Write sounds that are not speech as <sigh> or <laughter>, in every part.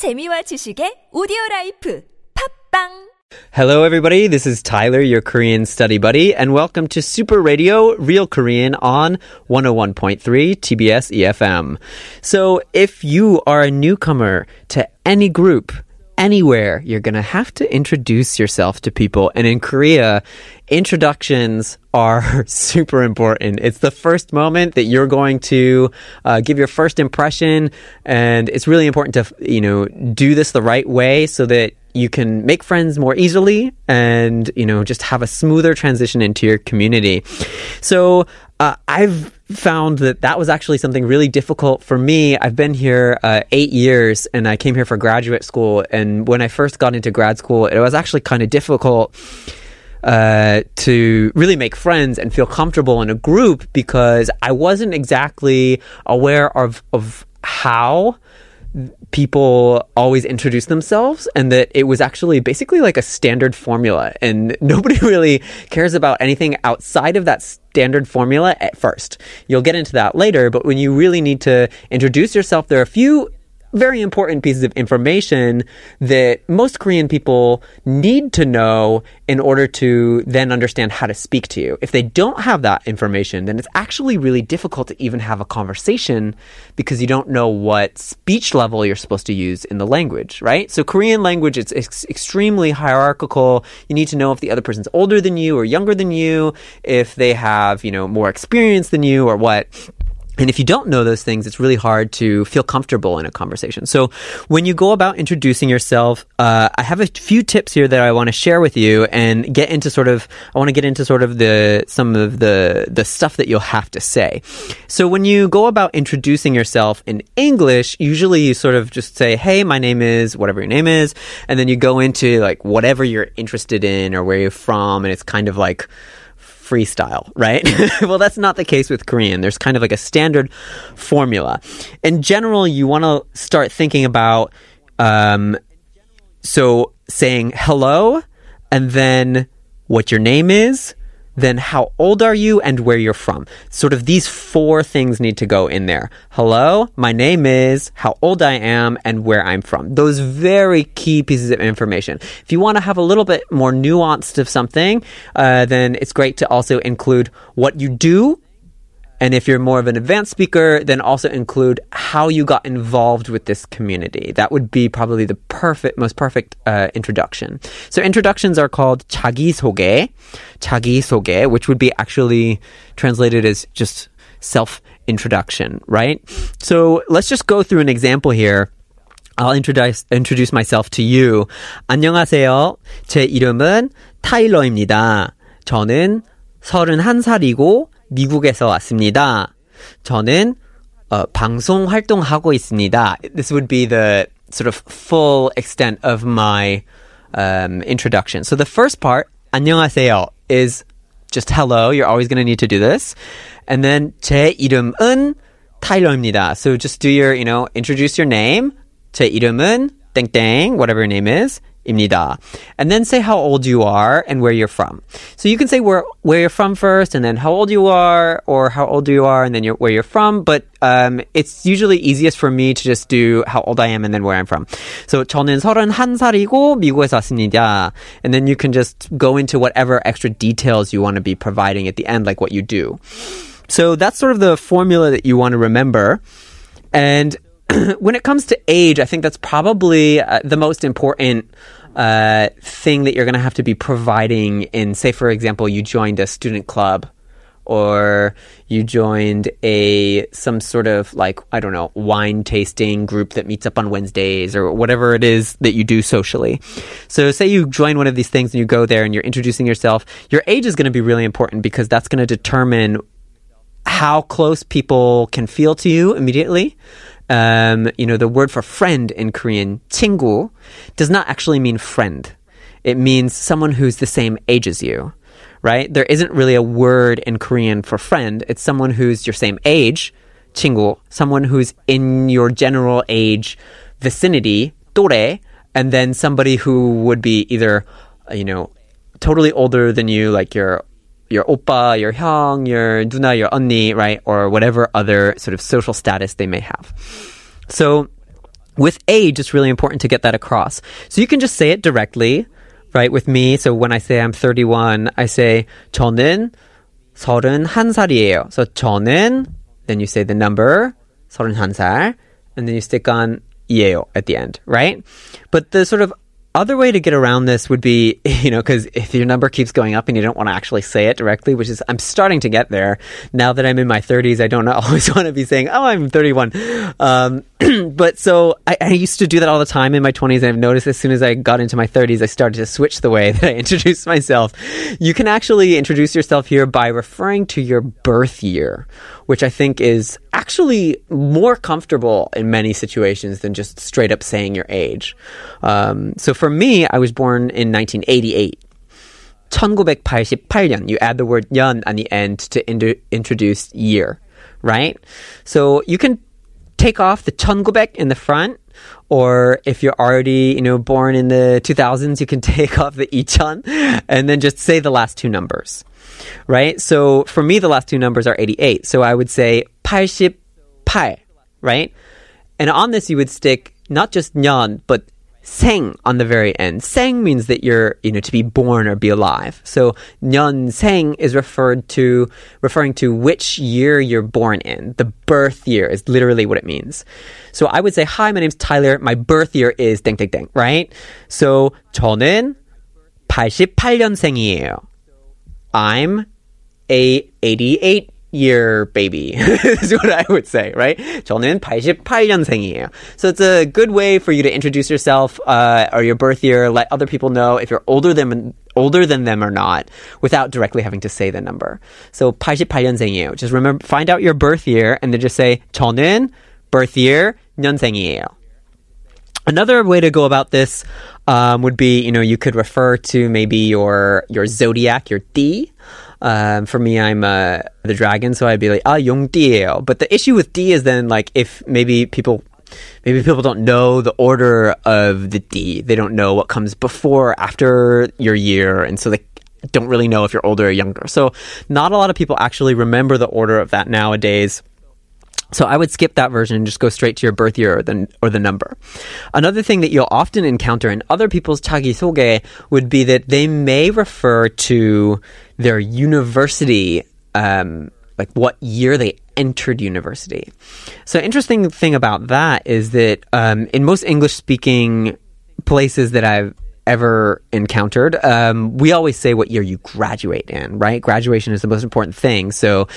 재미와 지식의 오디오 라이프 팝빵 Hello, everybody. This is Tyler, your Korean study buddy, and welcome to Super Radio Real Korean on 101.3 TBS EFM. So, if you are a newcomer to any group, anywhere, you're going to have to introduce yourself to people. And in Korea, introductions are <laughs> super important. It's the first moment that you're going to uh, give your first impression, and it's really important to you know do this the right way so that you can make friends more easily and you know just have a smoother transition into your community. So uh, I've found that that was actually something really difficult for me. I've been here uh, eight years and I came here for graduate school. And when I first got into grad school, it was actually kind of difficult uh, to really make friends and feel comfortable in a group because I wasn't exactly aware of of how people always introduce themselves and that it was actually basically like a standard formula and nobody <laughs> really cares about anything outside of that standard formula at first. You'll get into that later, but when you really need to introduce yourself, there are a few very important pieces of information that most Korean people need to know in order to then understand how to speak to you. If they don't have that information, then it's actually really difficult to even have a conversation because you don't know what speech level you're supposed to use in the language, right? So Korean language it's ex- extremely hierarchical. You need to know if the other person's older than you or younger than you, if they have, you know, more experience than you or what. And if you don't know those things, it's really hard to feel comfortable in a conversation. So when you go about introducing yourself, uh, I have a few tips here that I want to share with you and get into sort of, I want to get into sort of the, some of the, the stuff that you'll have to say. So when you go about introducing yourself in English, usually you sort of just say, Hey, my name is whatever your name is. And then you go into like whatever you're interested in or where you're from. And it's kind of like, freestyle, right? <laughs> well, that's not the case with Korean. There's kind of like a standard formula. In general, you want to start thinking about, um, so saying hello and then what your name is, then how old are you and where you're from. Sort of these four things need to go in there. Hello, my name is, how old I am, and where I'm from. Those very key pieces of information. If you want to have a little bit more nuanced of something, uh, then it's great to also include what you do and if you're more of an advanced speaker, then also include how you got involved with this community. That would be probably the perfect, most perfect uh, introduction. So introductions are called 자기소개, 자기소개, which would be actually translated as just self introduction, right? So let's just go through an example here. I'll introduce, introduce myself to you. 안녕하세요. 제 이름은 타일러입니다. 저는 31살이고 미국에서 왔습니다. 저는 어, 방송 활동하고 있습니다. This would be the sort of full extent of my um, introduction. So the first part, 안녕하세요, is just hello. You're always going to need to do this. And then 제 이름은 타일러입니다. So just do your, you know, introduce your name. 제 이름은 땡땡, whatever your name is. 입니다. And then say how old you are and where you're from. So you can say where where you're from first, and then how old you are, or how old you are, and then you're, where you're from. But um, it's usually easiest for me to just do how old I am and then where I'm from. So 저는 31살이고 미국에서 왔습니다. And then you can just go into whatever extra details you want to be providing at the end, like what you do. So that's sort of the formula that you want to remember. And <clears throat> when it comes to age, I think that's probably uh, the most important uh, thing that you're going to have to be providing in, say, for example, you joined a student club or you joined a some sort of like I don't know wine tasting group that meets up on Wednesdays or whatever it is that you do socially. So say you join one of these things and you go there and you're introducing yourself. Your age is going to be really important because that's going to determine how close people can feel to you immediately Um, you know, the word for friend in Korean, 친구, does not actually mean friend. It means someone who's the same age as you, right? There isn't really a word in Korean for friend. It's someone who's your same age, 친구, someone who's in your general age vicinity, 또래, and then somebody who would be either, uh, you know, totally older than you, like your your oppa, your hyung, your nuna, your unni, right? Or whatever other sort of social status they may have. So with age, it's really important to get that across. So you can just say it directly, right? With me. So when I say I'm 31, I say 저는 31살이에요. So 저는, then you say the number, 31살, and then you stick on 예요 at the end, right? But the sort of other way to get around this would be, <laughs> you know, because if your number keeps going up and you don't want to actually say it directly, which is, I'm starting to get there. Now that I'm in my 30s, I don't <laughs> always want to be saying, oh, I'm 31. Um, <clears throat> but so I, I, used to do that all the time in my 20s, and I've noticed as soon as I got into my 30s, I started to switch the way <laughs> that I introduce myself. You can actually introduce yourself here by referring to your birth year, which I think is actually more comfortable in many situations than just straight up saying your age. Um, so for me, I was born in 1988. 1988년. You add the word 년 on the end to introduce year, right? So you can take off the 1900 in the front, or if you're already, you know, born in the 2000s, you can <laughs> take off the 2000 and then just say the last two numbers, right? So for me, the last two numbers are 88. So I would say 88, right? And on this, you would stick not just 년, but 생 on the very end. 생 means that you're, you know, to be born or be alive. So 년생 is referred to, referring to which year you're born in. The birth year is literally what it means. So I would say, hi, my name's Tyler. My birth year is 땡땡땡, right? So 저는 88년생이에요. I'm a 88 year baby <laughs> is what I would say, right? 저는 88년생이에요. So it's a good way for you to introduce yourself uh, or your birth year, let other people know if you're older than older than them or not without directly having to say the number. So 88년생이에요. Just remember find out your birth year and then just say 저는 birth year 년생이에요. Another way to go about this um, would be, you know, you could refer to maybe your your zodiac, your D. Um, for me, I'm uh, the dragon, so I'd be like, ah, young Dio. But the issue with D is then, like, if maybe people maybe people don't know the order of the D. They don't know what comes before, after your year, and so they don't really know if you're older or younger. So not a lot of people actually remember the order of that nowadays. So I would skip that version and just go straight to your birth year or the, or the number. Another thing that you'll often encounter in other people's tagisoge would be that they may refer to their university, um, like what year they entered university. So interesting thing about that is that um, in most English speaking places that I've ever encountered. Um, we always say what year you graduate in, right? Graduation is the most important thing. So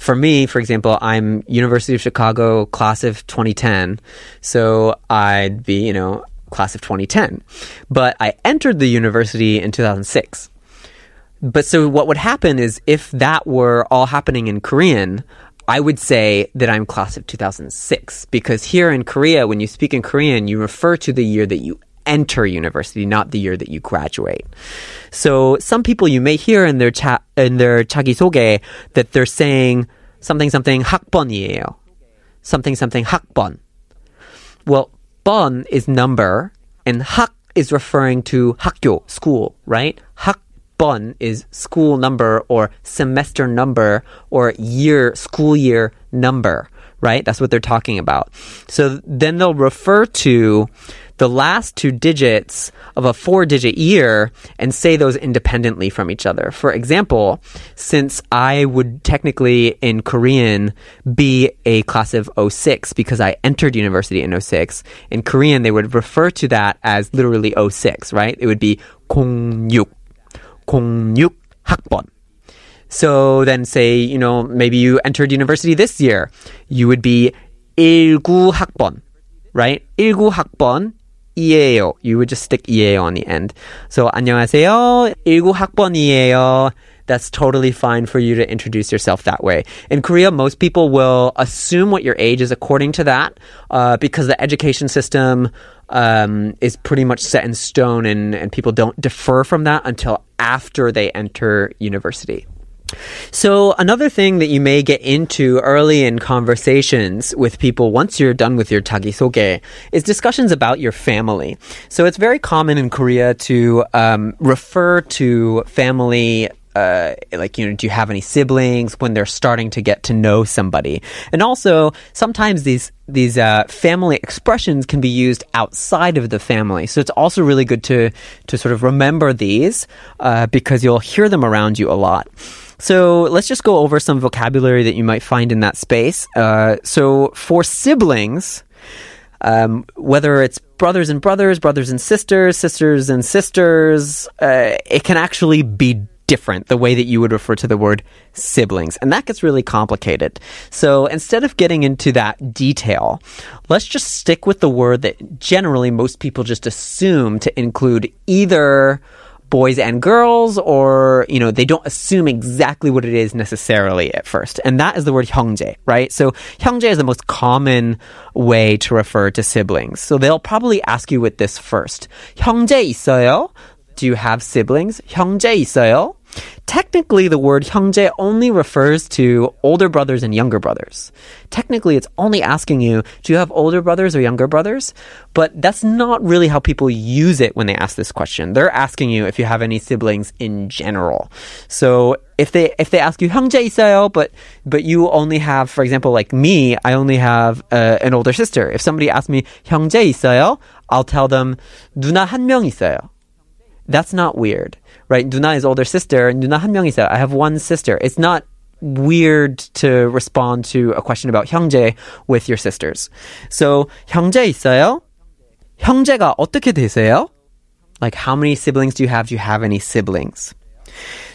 for me, for example, I'm University of Chicago class of 2010. So I'd be, you know, class of 2010. But I entered the university in 2006 But so what would happen is if that were all happening in Korean, I would say that I'm class of 2006 because here in Korea, when you speak in Korean, you refer to the year that you enter university, not the year that you graduate. So some people you may hear in their cha- in their 자기소개 that they're saying something something 학번이에요. Something something 학번. Well, 번 is number and 학 is referring to 학교, school, right? 학 번 is school number or semester number or year, school year number, right? That's what they're talking about. So then they'll refer to the last two digits of a four digit year and say those independently from each other. For example, since I would technically in Korean be a class of 06 because I entered university in 06, in Korean they would refer to that as literally 06, right? It would be 06, 06 학번. So then say, you know, maybe you entered university this year. You would be 19 학번, right? 19 학번 이에요. You would just stick 이에요 on the end. So 안녕하세요. 19학번이에요. that's totally fine for you to introduce yourself that way. In Korea, most people will assume what your age is according to that uh, because the education system um, is pretty much set in stone and, and people don't defer from that until after they enter university. So, another thing that you may get into early in conversations with people once you're done with your tagisoge is discussions about your family. So, it's very common in Korea to um, refer to family uh, like, you know, do you have any siblings when they're starting to get to know somebody? And also, sometimes these these uh, family expressions can be used outside of the family. So it's also really good to to sort of remember these uh, because you'll hear them around you a lot. So let's just go over some vocabulary that you might find in that space. Uh, so for siblings, um, whether it's brothers and brothers, brothers and sisters, sisters and sisters, uh, it can actually be different the way that you would refer to the word siblings. And that gets really complicated. So instead of getting into that detail, let's just stick with the word that generally most people just assume to include either boys and girls or you know they don't assume exactly what it is necessarily at first and that is the word 형제 right so 형제 is the most common way to refer to siblings so they'll probably ask you with this first 형제 있어요 do you have siblings 형제 있어요 Technically, the word 형제 only refers to older brothers and younger brothers. Technically, it's only asking you, do you have older brothers or younger brothers? But that's not really how people use it when they ask this question. They're asking you if you have any siblings in general. So if they if they ask you 형제 있어요, but but you only have, for example, like me, I only have uh, an older sister. If somebody asks me 형제 있어요, I'll tell them 누나 한 명 있어요. That's not weird right? Duna is older sister. Duna 한 명 있어요. I have one sister. It's not weird to respond to a question about 형제 with your sisters. So 형제 있어요? 형제가 어떻게 되세요? Like how many siblings do you have? Do you have any siblings?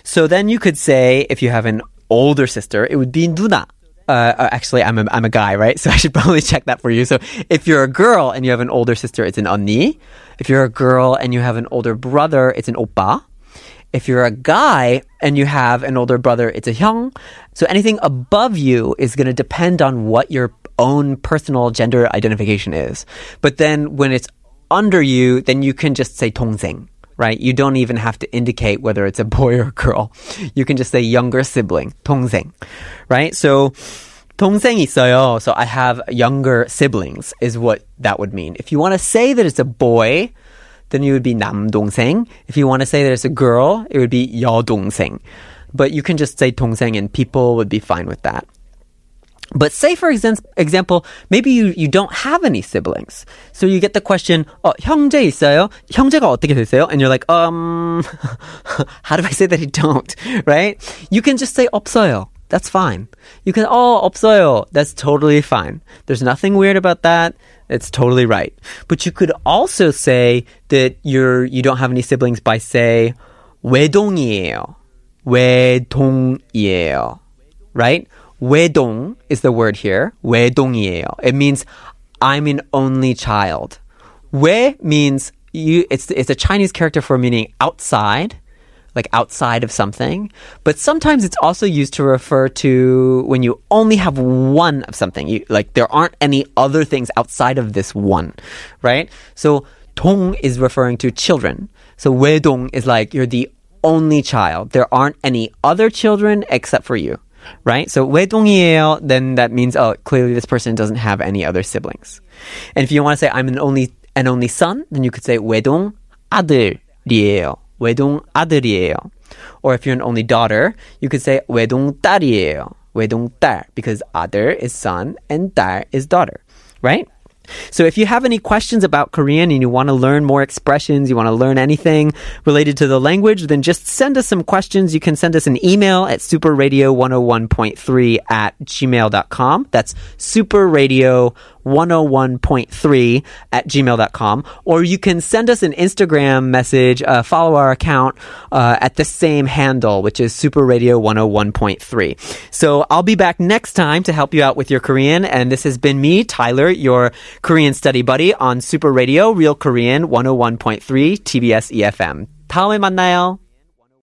So then you could say if you have an older sister, it would be 누나. uh, oh, actually, I'm a, I'm a guy, right? <laughs> So I should probably check that for you. So if you're a girl and you have an older sister, it's an onni. If you're a girl and you have an older brother, it's an oppa. If you're a guy and you have an older brother, it's a hyung. So anything above you is going to depend on what your own personal gender identification is. But then when it's under you, then you can just say 동생 right? You don't even have to indicate whether it's a boy or a girl. You can just say younger sibling, 동생, right? So 동생 있어요. So I have younger siblings is what that would mean. If you want to say that it's a boy, then you would be 남동생. If you want to say that it's a girl, it would be 여동생. But you can just say 동생 and people would be fine with that. But say, for example, maybe you, you don't have any siblings. So you get the question, 어, 형제 있어요? 형제가 어떻게 되세요? And you're like, um, <laughs> how do I say that I don't? <laughs> Right? You can just say 없어요. That's fine. You can, oh, 없어요. That's totally fine. There's nothing weird about that. It's totally right. But you could also say that you're you don't have any siblings by say 외동이에요. 외동이에요. Right? 외동 is the word here. 외동이에요. It means I'm an only child. 외 means you it's it's a Chinese character for meaning outside like outside of something. But sometimes it's also used to refer to when you only have one of something. You, like there aren't any other things outside of this one, right? So 동 is referring to children. So 외동 is like you're the only child. There aren't any other children except for you. Right? So 외동이에요, then that means oh clearly this person doesn't have any other siblings. And if you want to say I'm an only an only son, then you could say 외동 아들이에요. 외동 아들이에요. Or if you're an only daughter, you could say 외동 딸이에요. 외동 딸 because 아들 is son and 딸 is daughter, right? So if you have any questions about Korean and you want to learn more expressions, you want to learn anything related to the language, then just send us some questions. You can send us an email at superradio101.3 at gmail.com. That's superradio101.3 at gmail.com. Or you can send us an Instagram message, uh, follow our account uh, at the same handle, which is superradio101.3. So I'll be back next time to help you out with your Korean. And this has been me, Tyler, your Korean study buddy on Super Radio, Real Korean 101.3 TBS EFM. 다음에 만나요.